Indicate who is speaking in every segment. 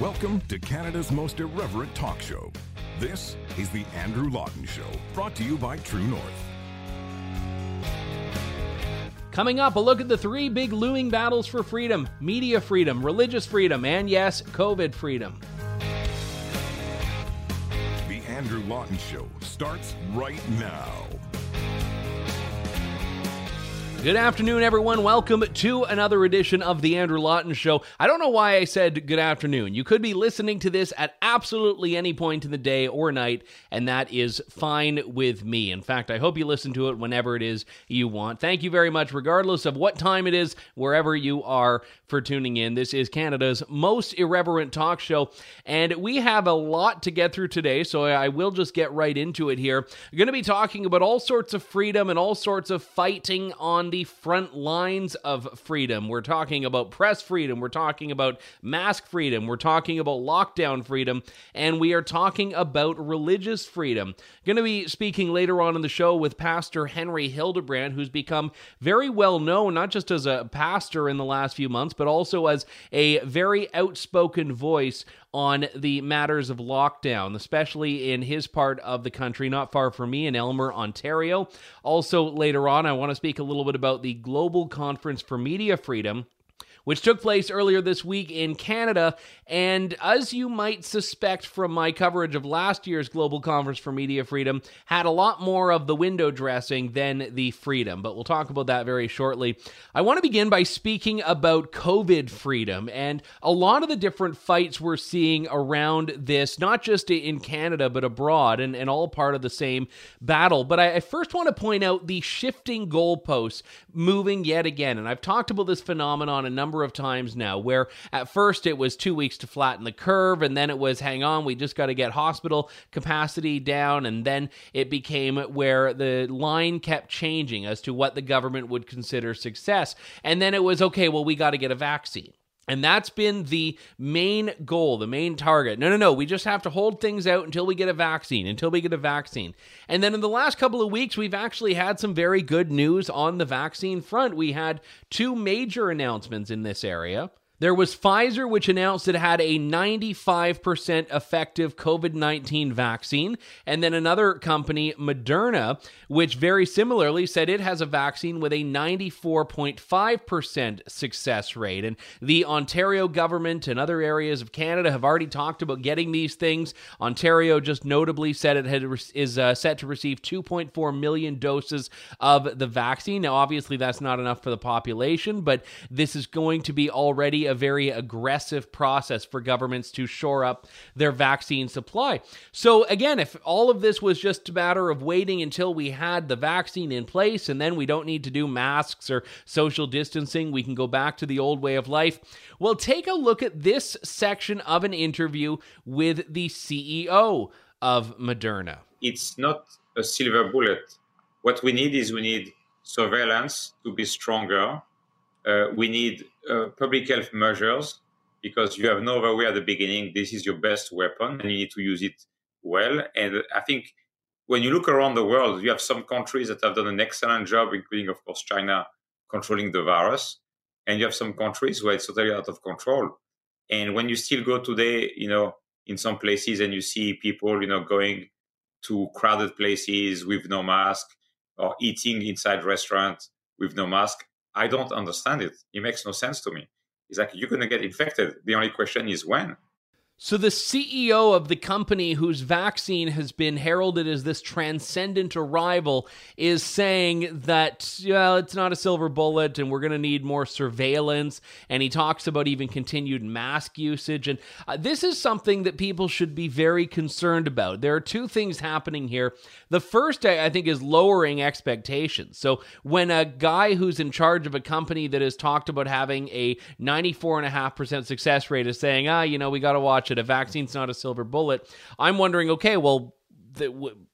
Speaker 1: Welcome to Canada's most irreverent talk show. This is The Andrew Lawton Show, brought to you by True North.
Speaker 2: Coming up, a look at the three big looming battles for freedom media freedom, religious freedom, and yes, COVID freedom.
Speaker 1: The Andrew Lawton Show starts right now.
Speaker 2: Good afternoon, everyone. Welcome to another edition of The Andrew Lawton Show. I don't know why I said good afternoon. You could be listening to this at absolutely any point in the day or night, and that is fine with me. In fact, I hope you listen to it whenever it is you want. Thank you very much, regardless of what time it is, wherever you are, for tuning in. This is Canada's most irreverent talk show, and we have a lot to get through today, so I will just get right into it here. We're going to be talking about all sorts of freedom and all sorts of fighting on the the front lines of freedom. We're talking about press freedom, we're talking about mask freedom, we're talking about lockdown freedom, and we are talking about religious freedom. Going to be speaking later on in the show with Pastor Henry Hildebrandt, who's become very well known, not just as a pastor in the last few months, but also as a very outspoken voice on the matters of lockdown, especially in his part of the country, not far from me in Aylmer, Ontario. Also, later on, I want to speak a little bit about the Global Conference for Media Freedom which took place earlier this week in Canada. And as you might suspect from my coverage of last year's Global Conference for Media Freedom, had a lot more of the window dressing than the freedom. But we'll talk about that very shortly. I want to begin by speaking about COVID freedom and a lot of the different fights we're seeing around this, not just in Canada, but abroad, and, and all part of the same battle. But I, I first want to point out the shifting goalposts moving yet again. And I've talked about this phenomenon a number number of times now where at first it was two weeks to flatten the curve, and then it was hang on, we just got to get hospital capacity down, and then it became where the line kept changing as to what the government would consider success. And then it was okay, well, we got to get a vaccine. And that's been the main goal, the main target. No, no, no. We just have to hold things out until we get a vaccine, until we get a vaccine. And then in the last couple of weeks, we've actually had some very good news on the vaccine front. We had two major announcements in this area. There was Pfizer, which announced it had a 95% effective COVID 19 vaccine. And then another company, Moderna, which very similarly said it has a vaccine with a 94.5% success rate. And the Ontario government and other areas of Canada have already talked about getting these things. Ontario just notably said it had, is uh, set to receive 2.4 million doses of the vaccine. Now, obviously, that's not enough for the population, but this is going to be already a very aggressive process for governments to shore up their vaccine supply. So, again, if all of this was just a matter of waiting until we had the vaccine in place and then we don't need to do masks or social distancing, we can go back to the old way of life. Well, take a look at this section of an interview with the CEO of Moderna.
Speaker 3: It's not a silver bullet. What we need is we need surveillance to be stronger uh, we need uh, public health measures because you have no other way at the beginning. This is your best weapon and you need to use it well. And I think when you look around the world, you have some countries that have done an excellent job, including, of course, China, controlling the virus. And you have some countries where it's totally out of control. And when you still go today, you know, in some places and you see people, you know, going to crowded places with no mask or eating inside restaurants with no mask, I don't understand it. It makes no sense to me. It's like you're going to get infected. The only question is when.
Speaker 2: So, the CEO of the company whose vaccine has been heralded as this transcendent arrival is saying that, well, it's not a silver bullet and we're going to need more surveillance. And he talks about even continued mask usage. And uh, this is something that people should be very concerned about. There are two things happening here. The first, I think, is lowering expectations. So, when a guy who's in charge of a company that has talked about having a 94.5% success rate is saying, ah, you know, we got to watch it. A vaccine's not a silver bullet. I'm wondering, okay, well, the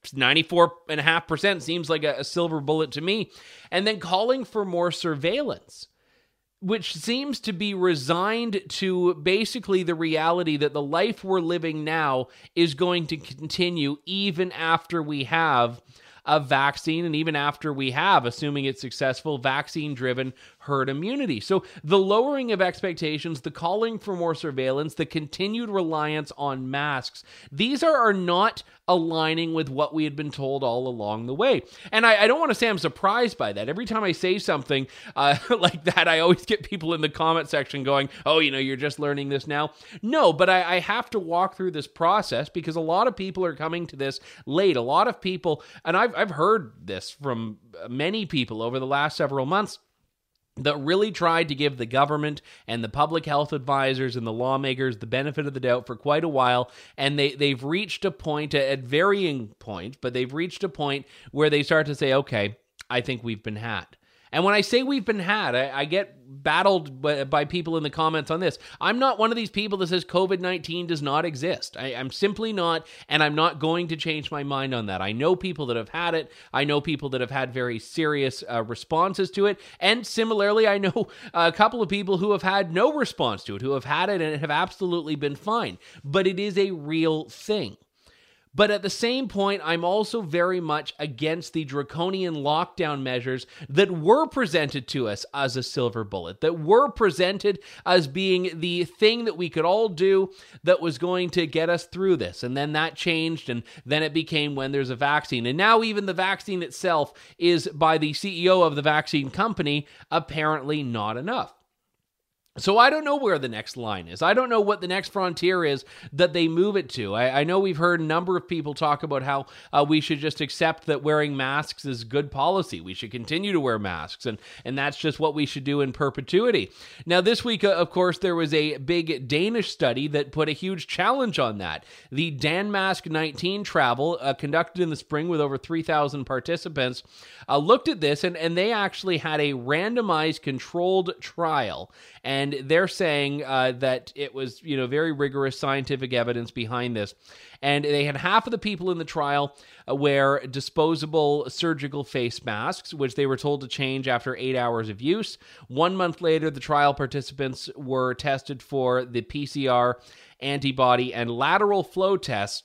Speaker 2: 94.5% seems like a, a silver bullet to me. And then calling for more surveillance which seems to be resigned to basically the reality that the life we're living now is going to continue even after we have a vaccine, and even after we have, assuming it's successful, vaccine driven herd immunity. So the lowering of expectations, the calling for more surveillance, the continued reliance on masks, these are, are not aligning with what we had been told all along the way. And I, I don't want to say I'm surprised by that. Every time I say something uh, like that, I always get people in the comment section going, oh, you know, you're just learning this now. No, but I, I have to walk through this process because a lot of people are coming to this late. A lot of people, and I've, I've heard this from many people over the last several months that really tried to give the government and the public health advisors and the lawmakers the benefit of the doubt for quite a while. And they they've reached a point at varying points but they've reached a point where they start to say okay i think we've been had. And when I say we've been had, I, I get battled by, by, people in the comments on this. I'm not one of these people that says COVID 19 does not exist. I, I'm simply not, and I'm not going to change my mind on that. I know people that have had it, I know people that have had very serious uh, responses to it. And similarly, I know a couple of people who have had no response to it, who have had it and have absolutely been fine. But it is a real thing. But at the same point, I'm also very much against the draconian lockdown measures that were presented to us as a silver bullet, that were presented as being the thing that we could all do that was going to get us through this. And then that changed, and then it became when there's a vaccine. And now, even the vaccine itself is, by the CEO of the vaccine company, apparently not enough. So I don't know where the next line is. I don't know what the next frontier is that they move it to. I, I know we've heard a number of people talk about how uh, we should just accept that wearing masks is good policy. We should continue to wear masks, and and that's just what we should do in perpetuity. Now, this week, uh, of course, there was a big Danish study that put a huge challenge on that. The Danmask 19 travel, uh, conducted in the spring with over 3,000 participants, uh, looked at this, and and they actually had a randomized controlled trial and and they're saying uh, that it was you know very rigorous scientific evidence behind this. And they had half of the people in the trial uh, wear disposable surgical face masks which they were told to change after eight hours of use. One month later the trial participants were tested for the pcr antibody and lateral flow tests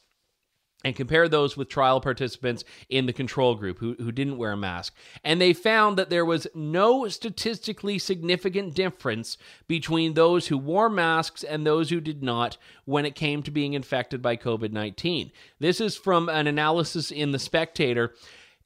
Speaker 2: and compared those with trial participants in the control group who, who didn't wear a mask. And they found that there was no statistically significant difference between those who wore masks and those who did not when it came to being infected by COVID 19. This is from an analysis in The Spectator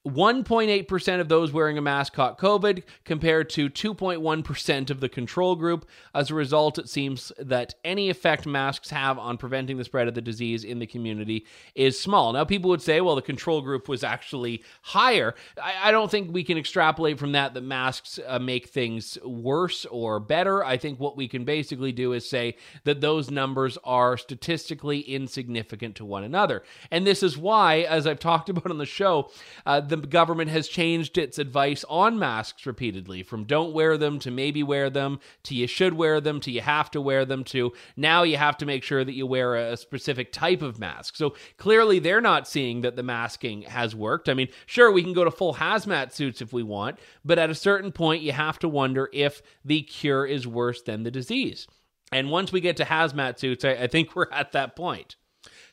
Speaker 2: 1.8% of those wearing a mask caught COVID compared to 2.1% of the control group. As a result, it seems that any effect masks have on preventing the spread of the disease in the community is small. Now, people would say, well, the control group was actually higher. I, I don't think we can extrapolate from that that masks uh, make things worse or better. I think what we can basically do is say that those numbers are statistically insignificant to one another. And this is why, as I've talked about on the show, uh, the government has changed its advice on masks repeatedly from don't wear them to maybe wear them to you should wear them to you have to wear them to now you have to make sure that you wear a specific type of mask. So clearly they're not seeing that the masking has worked. I mean, sure, we can go to full hazmat suits if we want, but at a certain point, you have to wonder if the cure is worse than the disease. And once we get to hazmat suits, I, I think we're at that point.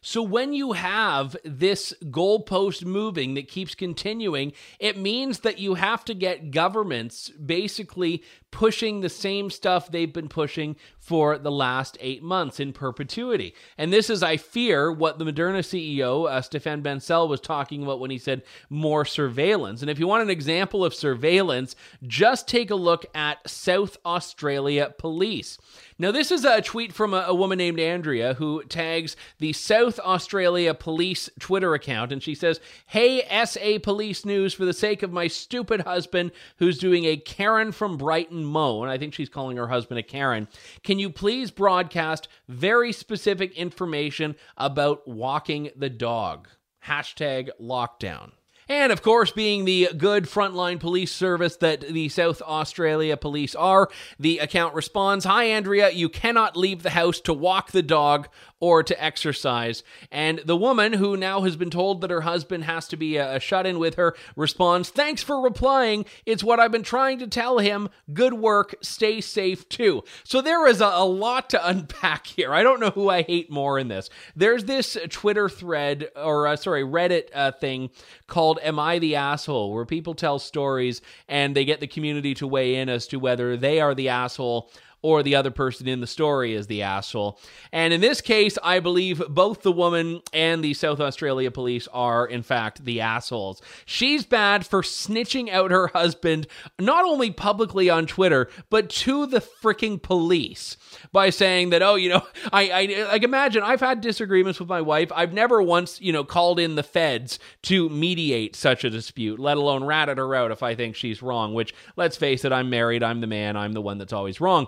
Speaker 2: So when you have this goalpost moving that keeps continuing, it means that you have to get governments basically pushing the same stuff they've been pushing for the last eight months in perpetuity. And this is, I fear, what the Moderna CEO, uh, Stéphane Bancel, was talking about when he said more surveillance. And if you want an example of surveillance, just take a look at South Australia Police. Now, this is a tweet from a, a, woman named Andrea who tags the South Australia Police Twitter account, and she says, Hey, SA Police News, for the sake of my stupid husband who's doing a Karen from Brighton Mo, and I think she's calling her husband a Karen. Can you please broadcast very specific information about walking the dog? Hashtag lockdown. And of course, being the good frontline police service that the South Australia police are, the account responds Hi, Andrea, you cannot leave the house to walk the dog or to exercise. And the woman, who now has been told that her husband has to be a, shut in with her, responds, Thanks for replying. It's what I've been trying to tell him. Good work. Stay safe too. So there is a, a lot to unpack here. I don't know who I hate more in this. There's this Twitter thread, or uh, sorry, Reddit uh, thing called called Am I the Asshole, where people tell stories and they get the community to weigh in as to whether they are the asshole or the other person in the story is the asshole. And in this case, I believe both the woman and the South Australia police are, in fact, the assholes. She's bad for snitching out her husband, not only publicly on Twitter, but to the freaking police by saying that, oh, you know, I, I like imagine I've had disagreements with my wife. I've never once, you know, called in the feds to mediate such a dispute, let alone ratted her out if I think she's wrong, which, let's face it, I'm married, I'm the man, I'm the one that's always wrong.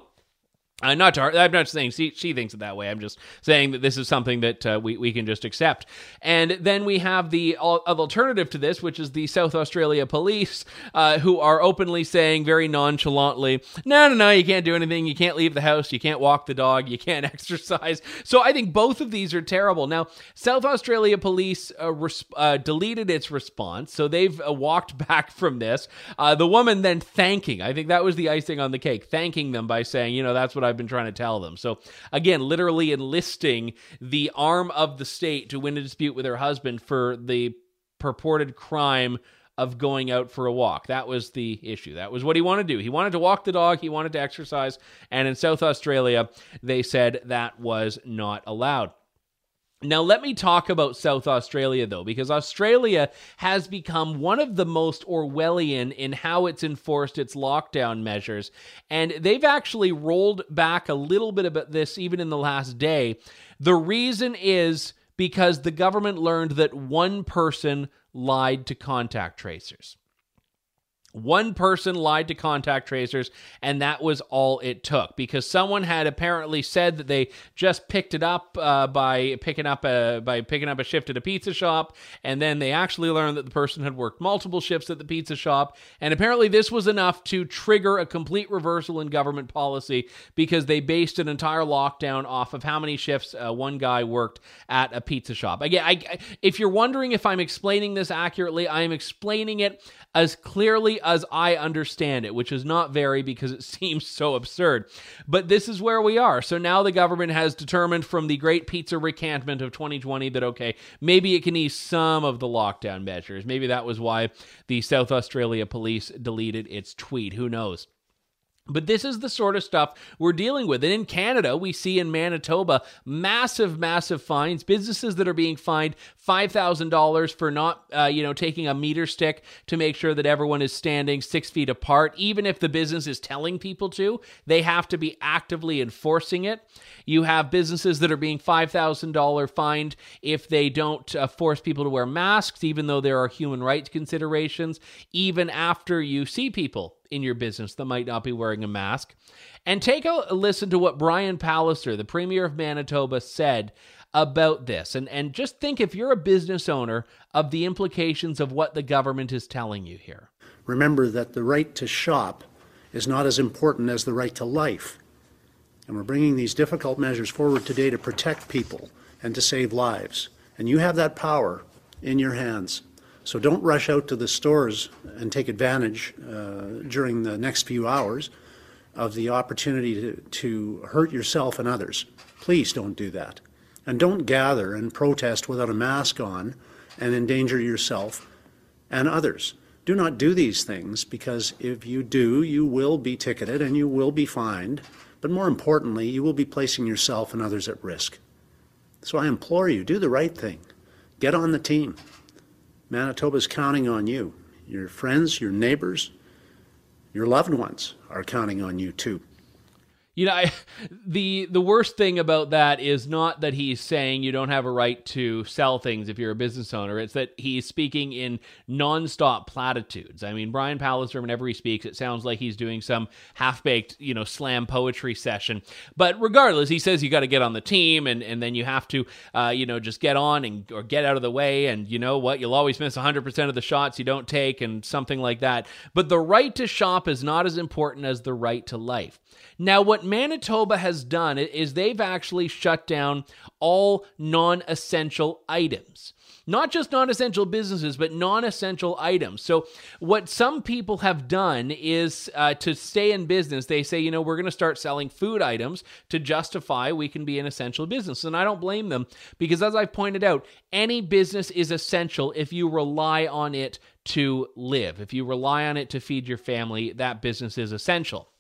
Speaker 2: Uh, not to her, I'm not saying she, she thinks it that way. I'm just saying that this is something that uh, we, we can just accept. And then we have the alternative to this, which is the South Australia police, uh, who are openly saying very nonchalantly, no, no, no, you can't do anything. You can't leave the house. You can't walk the dog. You can't exercise. So I think both of these are terrible. Now, South Australia police uh, res- uh, deleted its response. So they've uh, walked back from this. the woman then thanking, I think that was the icing on the cake, thanking them by saying, you know, that's what I I've been trying to tell them. So again, literally enlisting the arm of the state to win a dispute with her husband for the purported crime of going out for a walk. That was the issue. That was what he wanted to do. He wanted to walk the dog, he wanted to exercise, and in South Australia, they said that was not allowed. Now, let me talk about South Australia, though, because Australia has become one of the most Orwellian in how it's enforced its lockdown measures. And they've actually rolled back a little bit about this even in the last day. The reason is because the government learned that one person lied to contact tracers. One person lied to contact tracers, and that was all it took because someone had apparently said that they just picked it up uh, by picking up a by picking up a shift at a pizza shop, and then they actually learned that the person had worked multiple shifts at the pizza shop, and apparently this was enough to trigger a complete reversal in government policy because they based an entire lockdown off of how many shifts uh, one guy worked at a pizza shop. Again, I, if you're wondering if I'm explaining this accurately, I am explaining it as clearly as I understand it, which is not very because it seems so absurd. But this is where we are. So now the government has determined from the great pizza recantment of 2020 that, okay, maybe it can ease some of the lockdown measures. Maybe that was why the South Australia police deleted its tweet. Who knows? But this is the sort of stuff we're dealing with. And in Canada, we see in Manitoba massive, massive fines. Businesses that are being fined $5,000 for not, uh, you know, taking a meter stick to make sure that everyone is standing six feet apart. Even if the business is telling people to, they have to be actively enforcing it. You have businesses that are being $5,000 fined if they don't uh, force people to wear masks, even though there are human rights considerations, even after you see people in your business that might not be wearing a mask. And take a listen to what Brian Pallister, the Premier of Manitoba, said about this. And, and just think if you're a business owner of the implications of what the government is telling you here.
Speaker 4: Remember that the right to shop is not as important as the right to life. And we're bringing these difficult measures forward today to protect people and to save lives. And you have that power in your hands. So don't rush out to the stores and take advantage uh, during the next few hours of the opportunity to, to hurt yourself and others. Please don't do that. And don't gather and protest without a mask on and endanger yourself and others. Do not do these things because if you do, you will be ticketed and you will be fined. But more importantly, you will be placing yourself and others at risk. So I implore you, do the right thing. Get on the team. Manitoba's counting on you. Your friends, your neighbors, your loved ones are counting on you too.
Speaker 2: You know, I, the the worst thing about that is not that he's saying you don't have a right to sell things if you're a business owner. It's that he's speaking in nonstop platitudes. I mean, Brian Pallister, whenever he speaks, it sounds like he's doing some half baked, you know, slam poetry session. But regardless, he says you got to get on the team, and and then you have to, uh, you know, just get on and or get out of the way. And you know what? You'll always miss 100 percent of the shots you don't take, and something like that. But the right to shop is not as important as the right to life. Now, what Manitoba has done is they've actually shut down all non essential items. not just non essential businesses, but non essential items. So, what some people have done is uh, to stay in business, they say, you know, we're going to start selling food items to justify we can be an essential business. And I don't blame them because, as I've pointed out, any business is essential if you rely on it to live. If you rely on it to feed your family, that business is essential.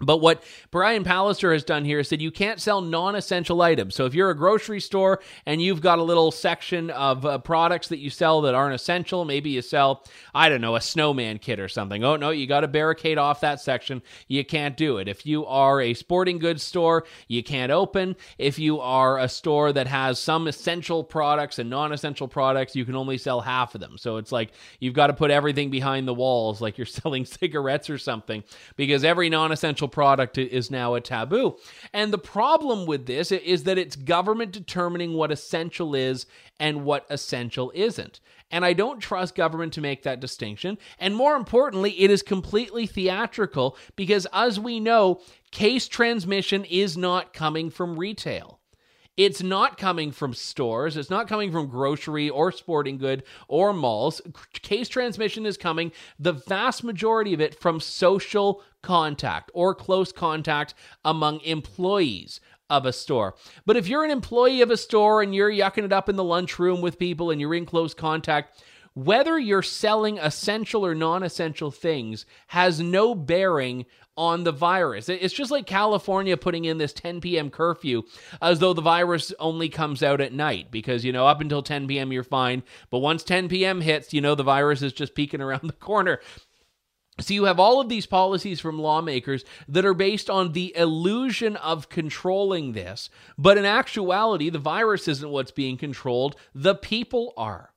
Speaker 2: But what Brian Pallister has done here is said you can't sell non essential items. So if you're a grocery store and you've got a little section of uh, products that you sell that aren't essential, maybe you sell, I don't know, a snowman kit or something. Oh, no, you got to barricade off that section. You can't do it. If you are a sporting goods store, you can't open. If you are a store that has some essential products and non essential products, you can only sell half of them. So it's like you've got to put everything behind the walls, like you're selling cigarettes or something, because every non essential product is now a taboo. And the problem with this is that it's government determining what essential is and what essential isn't. And I don't trust government to make that distinction. And more importantly, it is completely theatrical because, as we know, case transmission is not coming from retail. It's not coming from stores. It's not coming from grocery or sporting good or malls. Case transmission is coming, the vast majority of it, from social contact or close contact among employees of a store. But if you're an employee of a store and you're yucking it up in the lunchroom with people and you're in close contact, whether you're selling essential or non essential things has no bearing on the virus. It's just like California putting in this 10 p.m. curfew as though the virus only comes out at night because, you know, up until 10 p.m. you're fine. But once 10 p.m. hits, you know, the virus is just peeking around the corner. So you have all of these policies from lawmakers that are based on the illusion of controlling this. But in actuality, the virus isn't what's being controlled, the people are.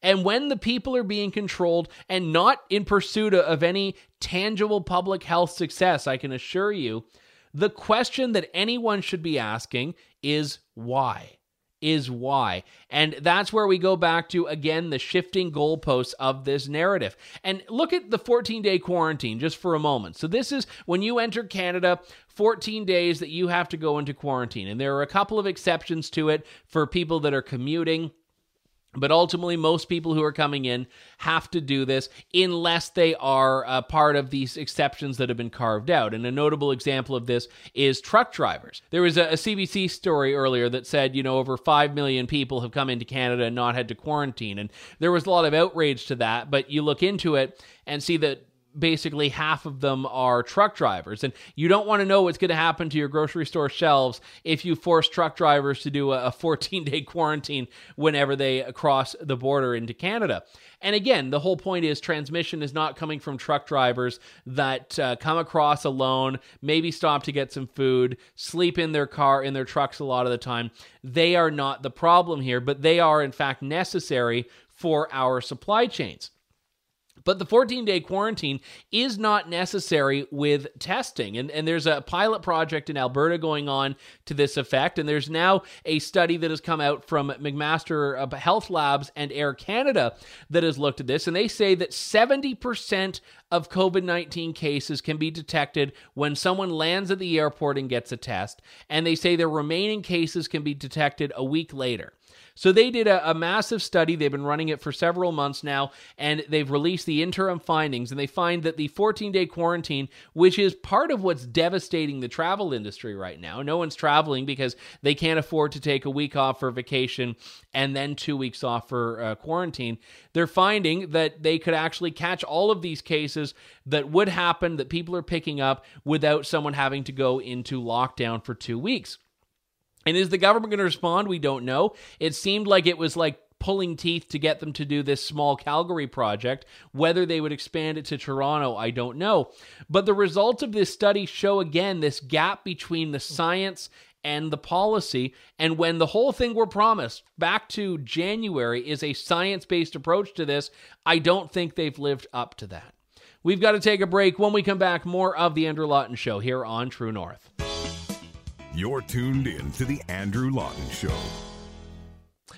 Speaker 2: And when the people are being controlled and not in pursuit of any tangible public health success, I can assure you, the question that anyone should be asking is why? Is why. And that's where we go back to, again, the shifting goalposts of this narrative. And look at the 14 day quarantine just for a moment. So, this is when you enter Canada, 14 days that you have to go into quarantine. And there are a couple of exceptions to it for people that are commuting but ultimately, most people who are coming in have to do this unless they are a part of these exceptions that have been carved out. And a notable example of this is truck drivers. There was a, a CBC story earlier that said, you know, over 5 million people have come into Canada and not had to quarantine. And there was a lot of outrage to that. But you look into it and see that basically half of them are truck drivers. And you don't want to know what's going to happen to your grocery store shelves if you force truck drivers to do a 14 day quarantine whenever they cross the border into Canada. And again, the whole point is transmission is not coming from truck drivers that uh, come across alone, maybe stop to get some food, sleep in their car, in their trucks a lot of the time. They are not the problem here, but they are, in fact, necessary for our supply chains. But the 14 day quarantine is not necessary with testing. And, and there's a pilot project in Alberta going on to this effect. And there's now a study that has come out from McMaster uh, Health Labs and Air Canada that has looked at this. And they say that 70% of COVID 19 cases can be detected when someone lands at the airport and gets a test. And they say the remaining cases can be detected a week later. So they did a, a, massive study. They've been running it for several months now, and they've released the interim findings. And they find that the 14 day quarantine, which is part of what's devastating the travel industry right now, no one's traveling because they can't afford to take a week off for vacation and then two weeks off for uh, quarantine. They're finding that they could actually catch all of these cases that would happen that people are picking up without someone having to go into lockdown for two weeks. And is the government going to respond? We don't know. It seemed like it was like pulling teeth to get them to do this small Calgary project. Whether they would expand it to Toronto, I don't know. But the results of this study show again this gap between the science and the policy. And when the whole thing we're promised back to January is a science based approach to this, I don't think they've lived up to that. We've got to take a break. When we come back, more of The Andrew Lawton Show here on True North.
Speaker 1: You're tuned in to The Andrew Lawton Show.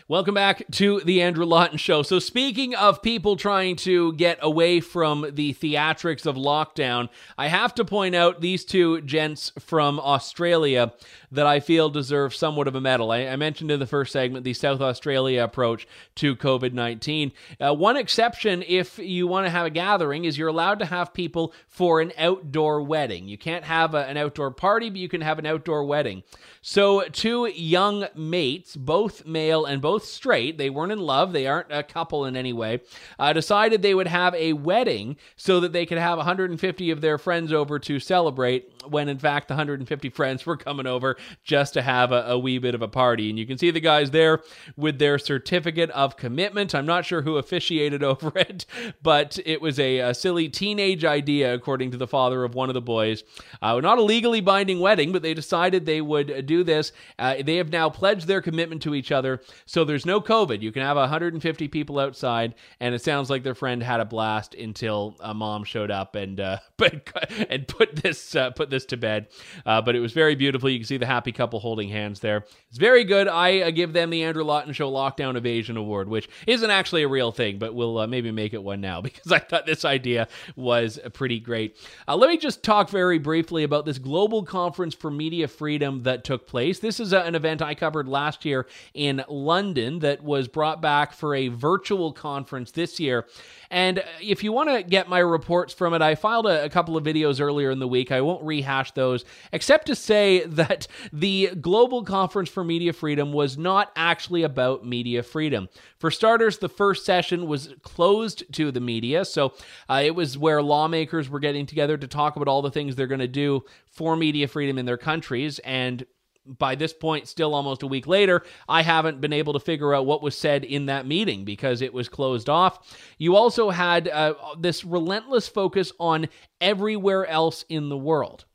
Speaker 2: Welcome back to the Andrew Lawton Show. So, speaking of people trying to get away from the theatrics of lockdown, I have to point out these two gents from Australia that I feel deserve somewhat of a medal. I, I mentioned in the first segment the South Australia approach to COVID 19. Uh, one exception, if you want to have a gathering, is you're allowed to have people for an outdoor wedding. You can't have a, an outdoor party, but you can have an outdoor wedding. So, two young mates, both male and both straight, they weren't in love, they aren't a couple in any way, uh, decided they would have a wedding so that they could have 150 of their friends over to celebrate, when in fact the 150 friends were coming over just to have a, a wee bit of a party. And you can see the guys there with their certificate of commitment. I'm not sure who officiated over it, but it was a, a silly teenage idea, according to the father of one of the boys. Uh, not a legally binding wedding, but they decided they would do this. Uh, they have now pledged their commitment to each other. So there's no COVID. You can have 150 people outside, and it sounds like their friend had a blast until a mom showed up and uh, and put this uh, put this to bed. Uh, but it was very beautiful. You can see the happy couple holding hands there. It's very good. I uh, give them the Andrew Lawton Show Lockdown Evasion Award, which isn't actually a real thing, but we'll uh, maybe make it one now because I thought this idea was pretty great. let me just talk very briefly about this global conference for media freedom that took place. This is a, an event I covered last year in London that was brought back for a virtual conference this year. And if you want to get my reports from it, I filed a, a, couple of videos earlier in the week. I won't rehash those, except to say that the Global Conference for Media Freedom was not actually about media freedom. For starters, the first session was closed to the media. So uh, it was where lawmakers were getting together to talk about all the things they're going to do for media freedom in their countries. And by this point, still almost a week later, I haven't been able to figure out what was said in that meeting because it was closed off. You also had uh, this relentless focus on everywhere else in the world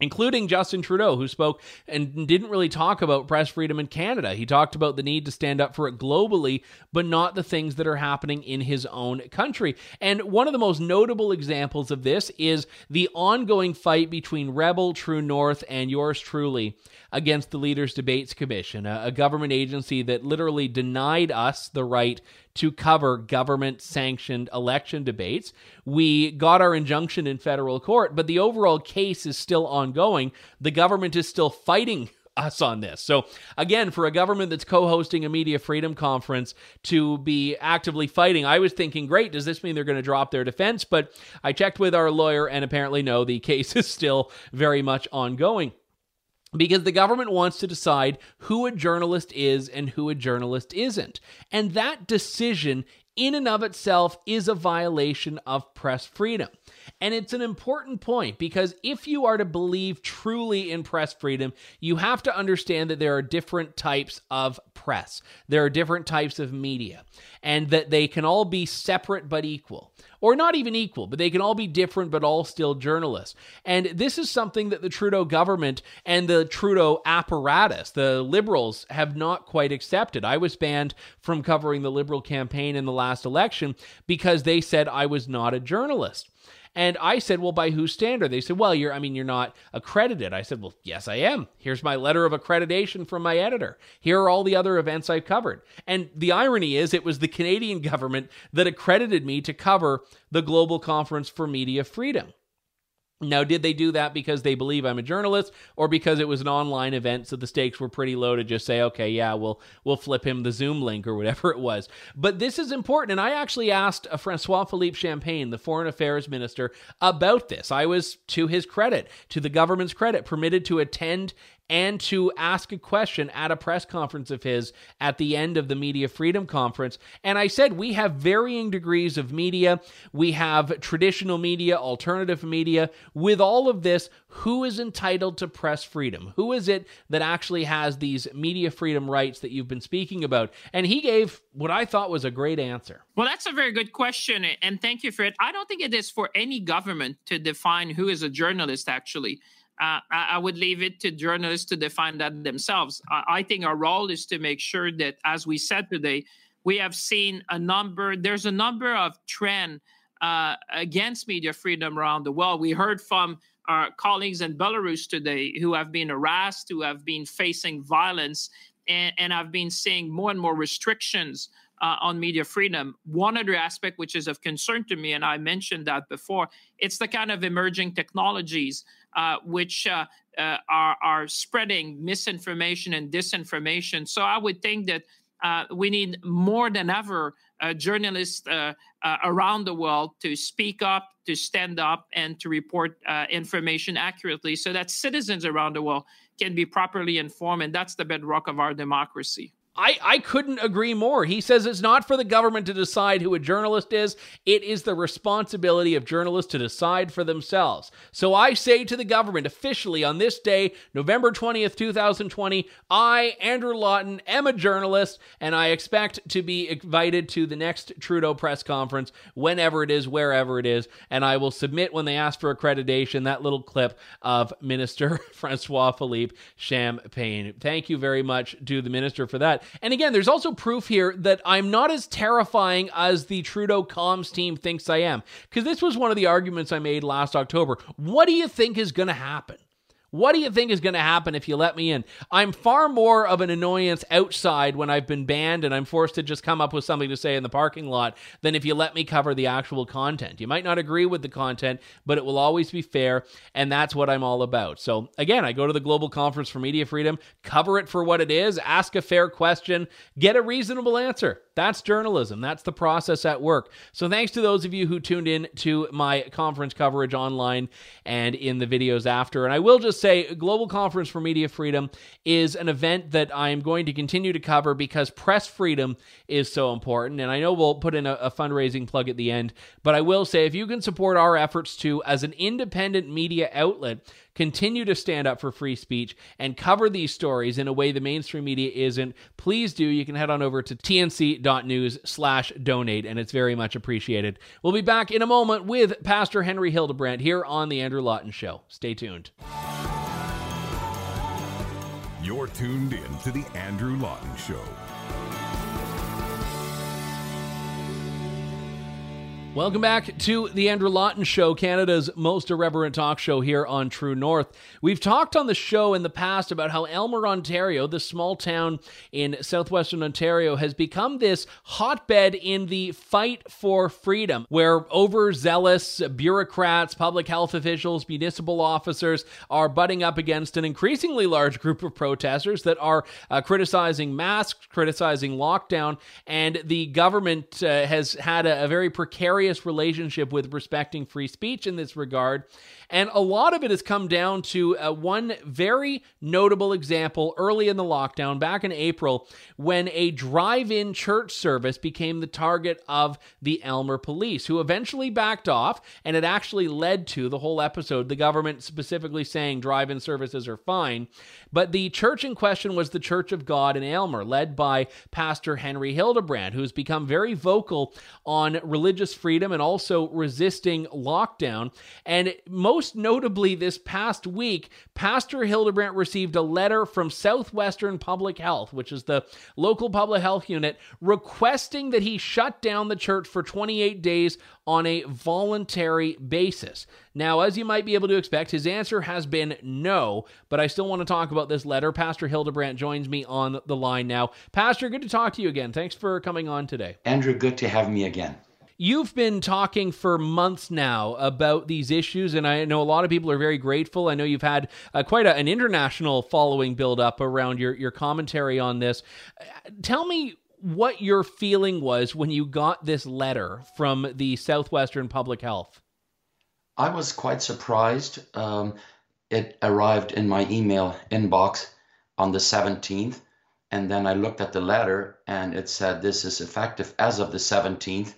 Speaker 2: including Justin Trudeau, who spoke and didn't really talk about press freedom in Canada. He talked about the need to stand up for it globally, but not the things that are happening in his own country. And one of the most notable examples of this is the ongoing fight between Rebel, True North, and yours truly against the Leaders Debates Commission, a, government agency that literally denied us the right to cover government sanctioned election debates. We got our injunction in federal court, but the overall case is still ongoing. The government is still fighting us on this. So, again, for a government that's co hosting a media freedom conference to be actively fighting, I was thinking, great, does this mean they're going to drop their defense? But I checked with our lawyer, and apparently, no, the case is still very much ongoing because the government wants to decide who a journalist is and who a journalist isn't. And that decision, in and of itself, is a violation of press freedom. And it's an important point because if you are to believe truly in press freedom, you have to understand that there are different types of press, there are different types of media, and that they can all be separate but equal or not even equal, but they can all be different, but all still journalists. And this is something that the Trudeau government and the Trudeau apparatus, the Liberals, have not quite accepted. I was banned from covering the Liberal campaign in the last election because they said I was not a journalist. And I said, well, by whose standard? They said, well, you're, I mean, you're not accredited. I said, well, yes, I am. Here's my letter of accreditation from my editor. Here are all the other events I've covered. And the irony is, it was the Canadian government that accredited me to cover the Global Conference for Media Freedom. Now, did they do that because they believe I'm a journalist or because it was an online event, so the stakes were pretty low to just say, okay, yeah, we'll we'll flip him the Zoom link or whatever it was. But this is important, and I actually asked Francois Philippe Champagne, the foreign affairs minister, about this. I was, to his credit, to the government's credit, permitted to attend and to ask a question at a press conference of his at the end of the Media Freedom Conference. And I said, we have varying degrees of media. We have traditional media, alternative media. With all of this, who is entitled to press freedom? Who is it that actually has these media freedom rights that you've been speaking about? And he gave what I thought was a great answer.
Speaker 5: Well, that's a very good question. And thank you for it. I don't think it is for any government to define who is a journalist, actually uh, I would leave it to journalists to define that themselves. I think our role is to make sure that, as we said today, we have seen a number. There's a number of trend uh, against media freedom around the world. We heard from our colleagues in Belarus today who have been harassed, who have been facing violence, and, and I've been seeing more and more restrictions uh, on media freedom. One other aspect which is of concern to me, and I mentioned that before, it's the kind of emerging technologies uh, which uh, uh are, are spreading misinformation and disinformation. So I would think that uh, we need more than ever uh, journalists around the world to speak up, to stand up, and to report information accurately so that citizens around the world can be properly informed. And that's the bedrock of our democracy.
Speaker 2: I, I couldn't agree more. He says it's not for the government to decide who a journalist is. It is the responsibility of journalists to decide for themselves. So I say to the government officially on this day, November 20th, 2020, I, Andrew Lawton, am a journalist, and I expect to be invited to the next Trudeau press conference, whenever it is, wherever it is, and I will submit when they ask for accreditation that little clip of Minister Francois Philippe Champagne. Thank you very much to the minister for that. And again, there's also proof here that I'm not as terrifying as the Trudeau comms team thinks I am. Because this was one of the arguments I made last October. What do you think is going to happen? What do you think is going to happen if you let me in? I'm far more of an annoyance outside when I've been banned and I'm forced to just come up with something to say in the parking lot than if you let me cover the actual content. You might not agree with the content, but it will always be fair, and that's what I'm all about. So, again, I go to the Global Conference for Media Freedom, cover it for what it is, ask a fair question, get a reasonable answer. That's journalism. That's the process at work. So thanks to those of you who tuned in to my conference coverage online and in the videos after. And I will just say Global Conference for Media Freedom is an event that I am going to continue to cover because press freedom is so important. And I know we'll put in a, a fundraising plug at the end, but I will say if you can support our efforts to, as an independent media outlet, continue to stand up for free speech and cover these stories in a way the mainstream media isn't, please do. You can head on over to tnc.news slash donate, and it's very much appreciated. We'll be back in a moment with Pastor Henry Hildebrandt here on The Andrew Lawton Show. Stay tuned.
Speaker 1: You're tuned in to The Andrew Lawton Show.
Speaker 2: Welcome back to the Andrew Lawton Show, Canada's most irreverent talk show here on True North. We've talked on the show in the past about how Aylmer, Ontario, this small town in southwestern Ontario, has become this hotbed in the fight for freedom, where overzealous bureaucrats, public health officials, municipal officers are butting up against an increasingly large group of protesters that are uh, criticizing masks, criticizing lockdown, and the government uh, has had a, a very precarious relationship with respecting free speech in this regard. And a lot of it has come down to uh, one very notable example early in the lockdown, back in April, when a drive in church service became the target of the Aylmer police, who eventually backed off. And it actually led to the whole episode, the government specifically saying drive in services are fine. But the church in question was the Church of God in Aylmer, led by Pastor Henry Hildebrandt, who's become very vocal on religious freedom and also resisting lockdown. And most notably, this past week, Pastor Hildebrandt received a letter from Southwestern Public Health, which is the local public health unit, requesting that he shut down the church for 28 days on a voluntary basis. Now, as you might be able to expect, his answer has been no, but I still want to talk about this letter. Pastor Hildebrandt joins me on the line now. Pastor, good to talk to you again. Thanks for coming on today.
Speaker 6: Andrew, good to have me again.
Speaker 2: You've been talking for months now about these issues, and I know a lot of people are very grateful. I know you've had uh, quite a, an international following build up around your, your commentary on this. Tell me what your feeling was when you got this letter from the Southwestern Public Health.
Speaker 6: I was quite surprised. Um, it arrived in my email inbox on the 17th, and then I looked at the letter and it said this is effective as of the 17th,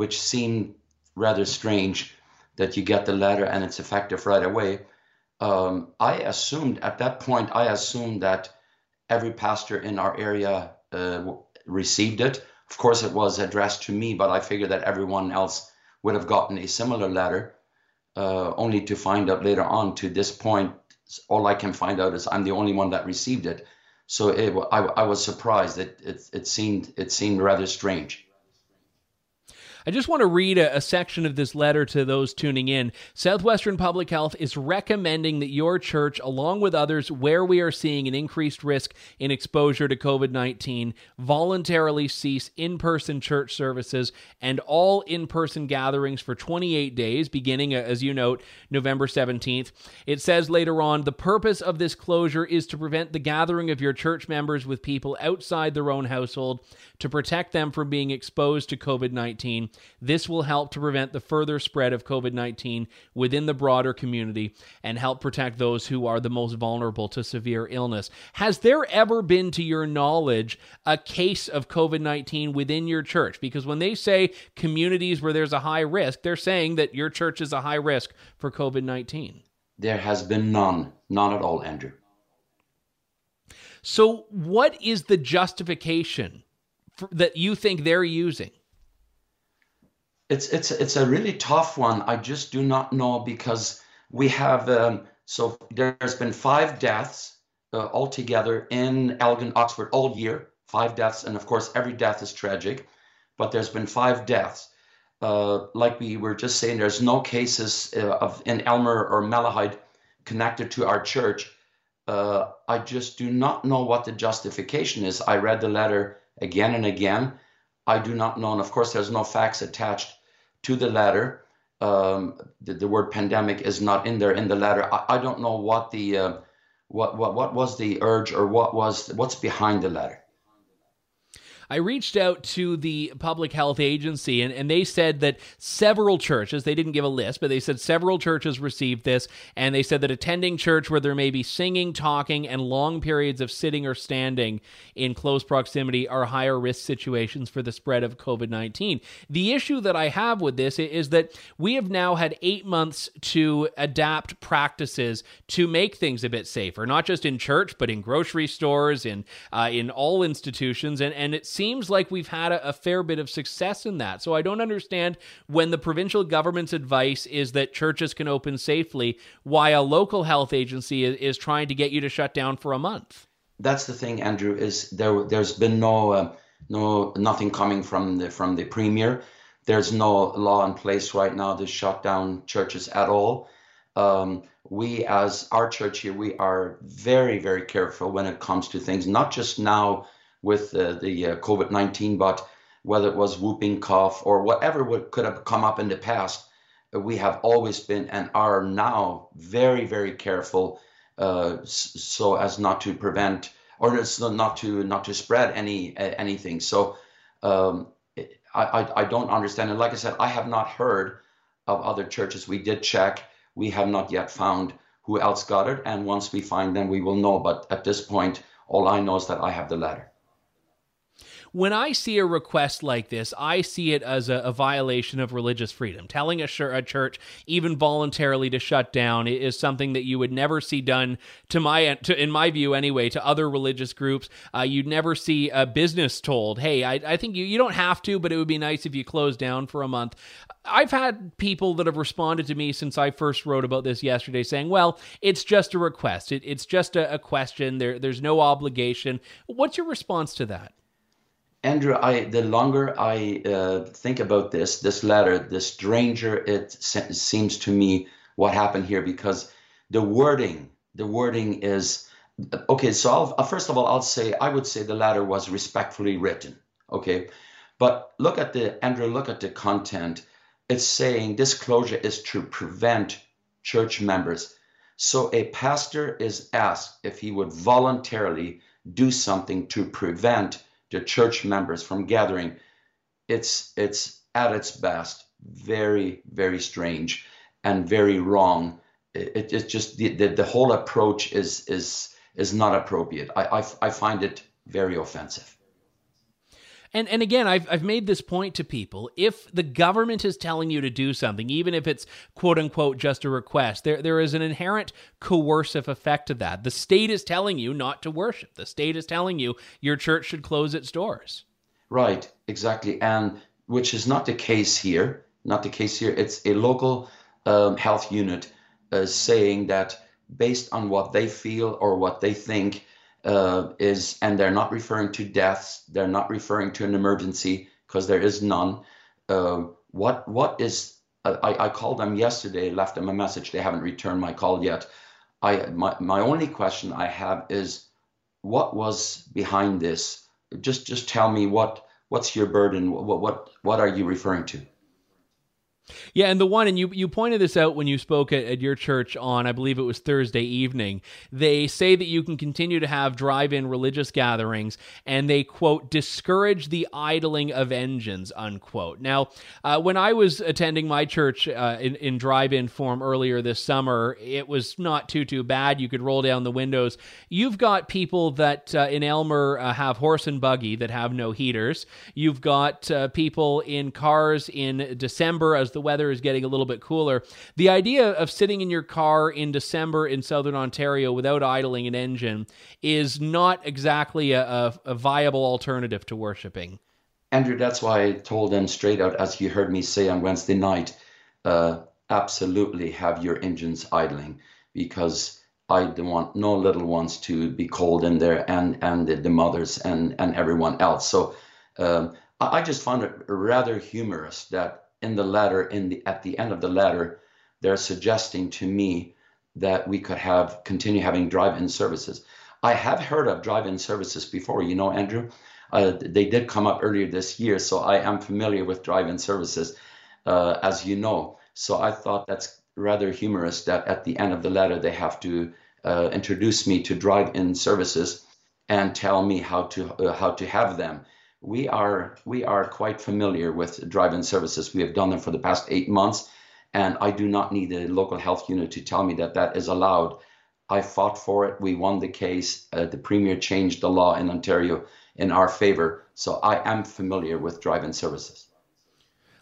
Speaker 6: which seemed rather strange that you get the letter and it's effective right away. Um, I assumed at that point, I assumed that every pastor in our area uh, received it. Of course, it was addressed to me, but I figured that everyone else would have gotten a similar letter, uh, only to find out later on to this point, all I can find out is I'm the only one that received it. So it, I, I was surprised. It, it, it, seemed, it seemed rather strange.
Speaker 2: I just want to read a, a, section of this letter to those tuning in. Southwestern Public Health is recommending that your church, along with others where we are seeing an increased risk in exposure to COVID 19, voluntarily cease in person church services and all in person gatherings for 28 days, beginning, uh, as you note, November 17th. It says later on the purpose of this closure is to prevent the gathering of your church members with people outside their own household to protect them from being exposed to COVID 19. This will help to prevent the further spread of COVID 19 within the broader community and help protect those who are the most vulnerable to severe illness. Has there ever been, to your knowledge, a case of COVID 19 within your church? Because when they say communities where there's a high risk, they're saying that your church is a high risk for COVID 19.
Speaker 6: There has been none, none at all, Andrew.
Speaker 2: So, what is the justification for, that you think they're using?
Speaker 6: It's it's it's a really tough one. I just do not know because we have um, so there's been five deaths uh, altogether in Elgin, Oxford all year. Five deaths, and of course every death is tragic, but there's been five deaths. Uh, like we were just saying, there's no cases uh, of in Aylmer or Malahide connected to our church. Uh, I just do not know what the justification is. I read the letter again and again. I do not know, and of course, there's no facts attached to the letter. Um, the, the, word pandemic is not in there in the letter. I, I don't know what the uh, what what what was the urge or what was what's behind the letter.
Speaker 2: I reached out to the public health agency and, and they said that several churches, they didn't give a list, but they said several churches received this. And they said that attending church where there may be singing, talking, and long periods of sitting or standing in close proximity are higher risk situations for the spread of COVID 19. The issue that I have with this is that we have now had eight months to adapt practices to make things a bit safer, not just in church, but in grocery stores, in, uh, in all institutions. And, and it's seems like we've had a, a, fair bit of success in that. So I don't understand when the provincial government's advice is that churches can open safely, why a local health agency is, is trying to get you to shut down for a month.
Speaker 6: That's the thing, Andrew. Is there? There's been no, uh, no, nothing coming from the from the premier. There's no law in place right now to shut down churches at all. Um, we, as our church here, we are very, very careful when it comes to things, not just now with uh, the uh, COVID 19, but whether it was whooping cough or whatever would, could have come up in the past, we have always been and are now very, very careful uh, so as not to prevent or not to not to spread any anything. So um, I, I, I don't understand. And like I said, I have not heard of other churches. We did check. We have not yet found who else got it. And once we find them, we will know. But at this point, all I know is that I have the letter
Speaker 2: when I see a request like this, I see it as a, a violation of religious freedom. Telling a, a, church, even voluntarily, to shut down is something that you would never see done, to my, to, in my view anyway, to other religious groups. Uh, you'd never see a business told, "Hey, I, I think you you don't have to, but it would be nice if you closed down for a month." I've had people that have responded to me since I first wrote about this yesterday saying, well, it's just a request. It, it's just a, a question. There, there's no obligation. What's your response to that?
Speaker 6: Andrew, I the longer I uh, think about this, this letter, the stranger it se- seems to me what happened here because the wording, the wording is okay. So I'll, uh, first of all, I'll say I would say the letter was respectfully written. Okay, but look at the Andrew, look at the content. It's saying this closure is to prevent church members. So a pastor is asked if he would voluntarily do something to prevent the church members from gathering, it's it's at its best very very strange and very wrong. It, it's just the, the, the whole approach is is is not appropriate. I, I I find it very offensive.
Speaker 2: And and again, I've I've made this point to people. If the government is telling you to do something, even if it's quote unquote just a request, there there is an inherent coercive effect to that. The state is telling you not to worship. The state is telling you your church should close its doors.
Speaker 6: Right, exactly, and which is not the case here. Not the case here. It's a local um, health unit uh, saying that based on what they feel or what they think uh, is, and they're not referring to deaths, they're not referring to an emergency because there is none. uh, what what is I, I called them yesterday, left them a message. They haven't returned my call yet. I my, my only question I have is what was behind this? Just just tell me what what's your burden? What what what are you referring to?
Speaker 2: Yeah, and the one, and you you pointed this out when you spoke at, at, your church on, I believe it was Thursday evening. They say that you can continue to have drive-in religious gatherings, and they quote discourage the idling of engines unquote. Now, uh, when I was attending my church uh, in, in drive-in form earlier this summer, it was not too too bad. You could roll down the windows. You've got people that uh, in Aylmer uh, have horse and buggy that have no heaters. You've got uh, people in cars in December as the the weather is getting a little bit cooler. The idea of sitting in your car in December in southern Ontario without idling an engine is not exactly a, a, a viable alternative to worshiping.
Speaker 6: Andrew, that's why I told them straight out, as you heard me say on Wednesday night, uh, absolutely have your engines idling because I don't want no little ones to be cold in there and and the, the mothers and and everyone else. So um, I, I just found it rather humorous that in the letter, in the at the end of the letter, they're suggesting to me that we could have continue having drive-in services. I have heard of drive-in services before, you know, Andrew. Uh, they did come up earlier this year, so I am familiar with drive-in services, uh, as you know. So I thought that's rather humorous that at the end of the letter they have to uh, introduce me to drive-in services and tell me how to uh, how to have them we are we are quite familiar with drive-in services. We have done them for the past eight months, and I do not need a local health unit to tell me that that is allowed. I fought for it. We won the case. Uh, the premier changed the law in Ontario in our favor. So I am familiar with drive-in services.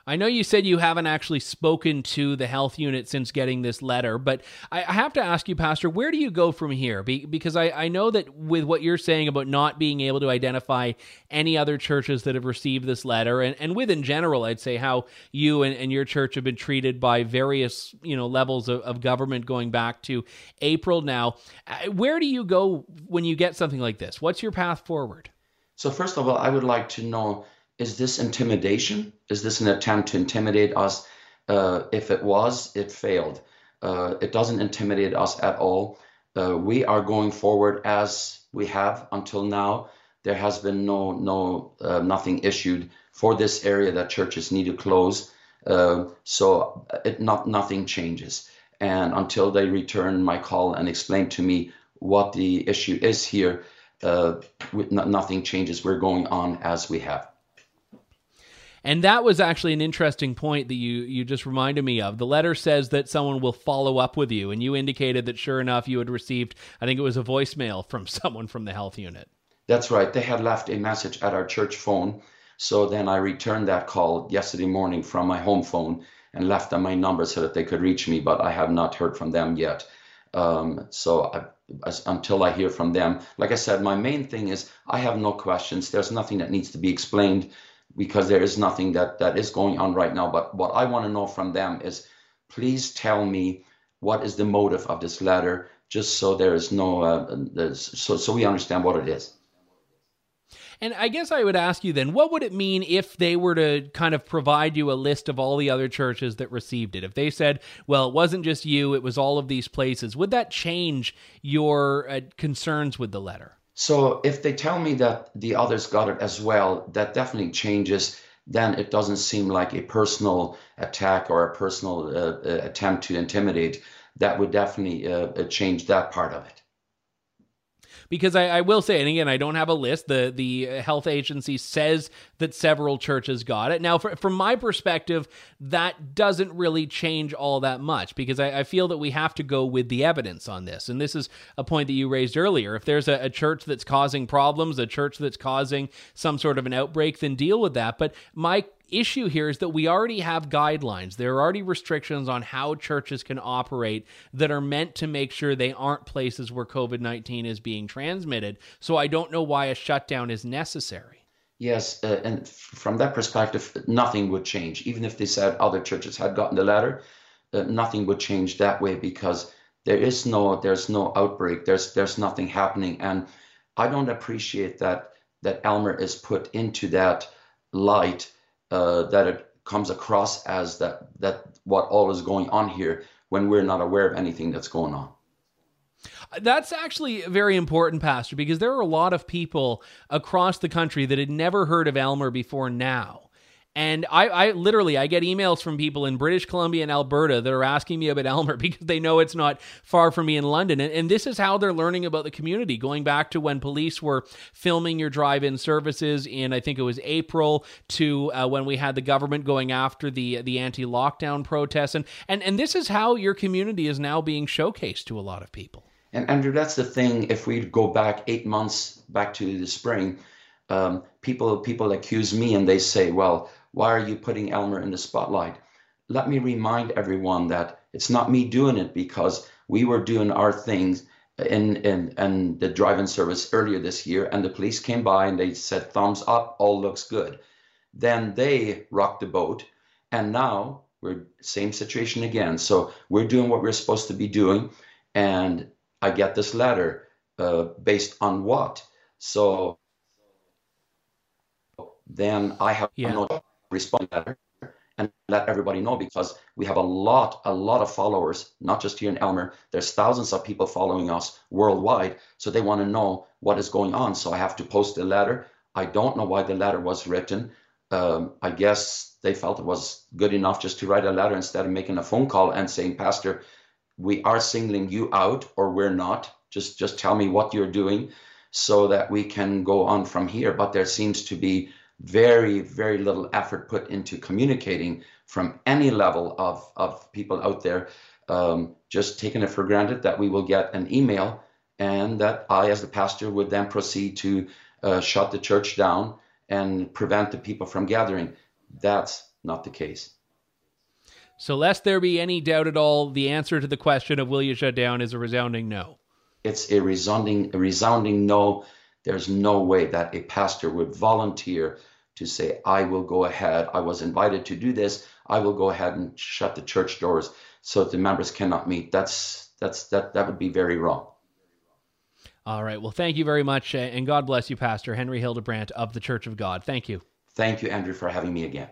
Speaker 2: I know you said you haven't actually spoken to the health unit since getting this letter, but I, have to ask you, Pastor, where do you go from here? Be, because I, I know that with what you're saying about not being able to identify any other churches that have received this letter, and, and with in general, I'd say how you and, and your church have been treated by various you know levels of, of government going back to April now. Uh, where do you go when you get something like this? What's your path forward?
Speaker 6: So first of all, I would like to know is this intimidation? Is this an attempt to intimidate us? Uh, if it was, it failed. Uh, it doesn't intimidate us at all. Uh, we are going forward as we have until now. There has been no no uh, nothing issued for this area that churches need to close. Uh, so it not nothing changes. And until they return my call and explain to me what the issue is here, uh, nothing changes. We're going on as we have.
Speaker 2: And that was actually an interesting point that you you just reminded me of. The letter says that someone will follow up with you, and you indicated that sure enough you had received, I think it was a voicemail from someone from the health unit.
Speaker 6: That's right. They had left a message at our church phone. So then I returned that call yesterday morning from my home phone and left them my number so that they could reach me, but I have not heard from them yet. Um, so I, as, until I hear from them, like I said, my main thing is I have no questions. There's nothing that needs to be explained because there is nothing that that is going on right now. But what I want to know from them is, please tell me what is the motive of this letter, just so there is no, uh, so so we understand what it is.
Speaker 2: And I guess I would ask you then, what would it mean if they were to kind of provide you a list of all the other churches that received it? If they said, well, it wasn't just you, it was all of these places, would that change your uh, concerns with the letter?
Speaker 6: So if they tell me that the others got it as well, that definitely changes. Then it doesn't seem like a personal attack or a personal uh, uh attempt to intimidate. That would definitely uh, uh change that part of it
Speaker 2: because I, I, will say, and again, I don't have a list. The the health agency says that several churches got it. Now, for, from my perspective, that doesn't really change all that much because I, I, feel that we have to go with the evidence on this. And this is a point that you raised earlier. If there's a, a church that's causing problems, a church that's causing some sort of an outbreak, then deal with that. But my issue here is that we already have guidelines. There are already restrictions on how churches can operate that are meant to make sure they aren't places where COVID 19 is being transmitted. So I don't know why a shutdown is necessary.
Speaker 6: Yes, uh, and from that perspective, nothing would change. Even if they said other churches had gotten the letter, uh, nothing would change that way because there is no there's no outbreak. There's there's nothing happening, and I don't appreciate that that Aylmer is put into that light uh, that it comes across as that that what all is going on here when we're not aware of anything that's going on.
Speaker 2: That's actually very important, Pastor, because there are a lot of people across the country that had never heard of Aylmer before now. And I, I literally I get emails from people in British Columbia and Alberta that are asking me about Aylmer because they know it's not far from me in London. And, and this is how they're learning about the community, going back to when police were filming your drive-in services in I think it was April to uh, when we had the government going after the the anti-lockdown protests. And, and and this is how your community is now being showcased to a lot of people.
Speaker 6: And Andrew, that's the thing. If we go back eight months back to the spring, um, people people accuse me and they say, well why are you putting Aylmer in the spotlight? Let me remind everyone that it's not me doing it because we were doing our things in, in, in the drive-in service earlier this year and the police came by and they said thumbs up, all looks good. Then they rocked the boat and now we're same situation again. So we're doing what we're supposed to be doing and I get this letter uh, based on what? So then I have yeah. no respond letter and let everybody know because we have a lot, a lot of followers, not just here in Aylmer. There's thousands of people following us worldwide. So they want to know what is going on. So I have to post a letter. I don't know why the letter was written. Um, I guess they felt it was good enough just to write a letter instead of making a phone call and saying, Pastor, we are singling you out or we're not. Just just tell me what you're doing so that we can go on from here. But there seems to be very, very little effort put into communicating from any level of, of people out there, um, just taking it for granted that we will get an email and that I, as the pastor, would then proceed to uh, shut the church down and prevent the people from gathering. That's not the case.
Speaker 2: So, lest there be any doubt at all, the answer to the question of will you shut down is a resounding no.
Speaker 6: It's a resounding, a resounding no. There's no way that a pastor would volunteer to say, I will go ahead. I was invited to do this. I will go ahead and shut the church doors so that the members cannot meet. That's that's that that would be very wrong.
Speaker 2: All right. Well, thank you very much, and God bless you, Pastor Henry Hildebrandt of the Church of God. Thank you.
Speaker 6: Thank you, Andrew, for having me again.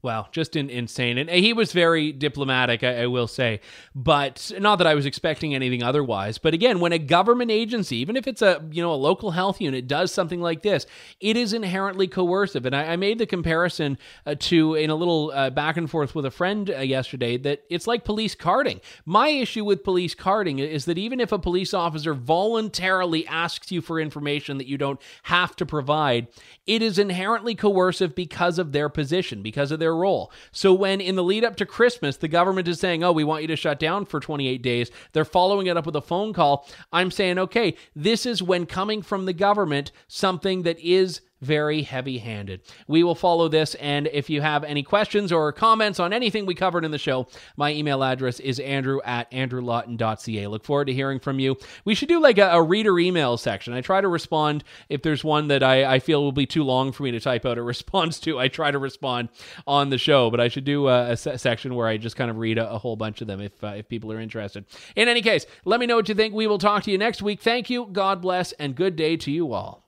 Speaker 2: Wow, just in, insane. And he was very diplomatic, I, I, will say. But not that I was expecting anything otherwise. But again, when a government agency, even if it's a you know a local health unit, does something like this, it is inherently coercive. And I, I made the comparison uh, to in a little uh, back and forth with a friend uh, yesterday that it's like police carding. My issue with police carding is that even if a police officer voluntarily asks you for information that you don't have to provide, it is inherently coercive because of their position, because of their their role. So when in the lead up to Christmas, the government is saying, oh, we want you to shut down for 28 days, they're following it up with a phone call. I'm saying, okay, this is when coming from the government, something that is very heavy handed. We will follow this, and if you have any questions or comments on anything we covered in the show, my email address is andrew at andrewlawton.ca. Look forward to hearing from you. We should do like a, a reader email section. I try to respond if there's one that I, I, feel will be too long for me to type out a response to. I try to respond on the show, but I should do a, a se- section where I just kind of read a, a whole bunch of them if, uh, if people are interested. In any case, let me know what you think. We will talk to you next week. Thank you, God bless, and good day to you all.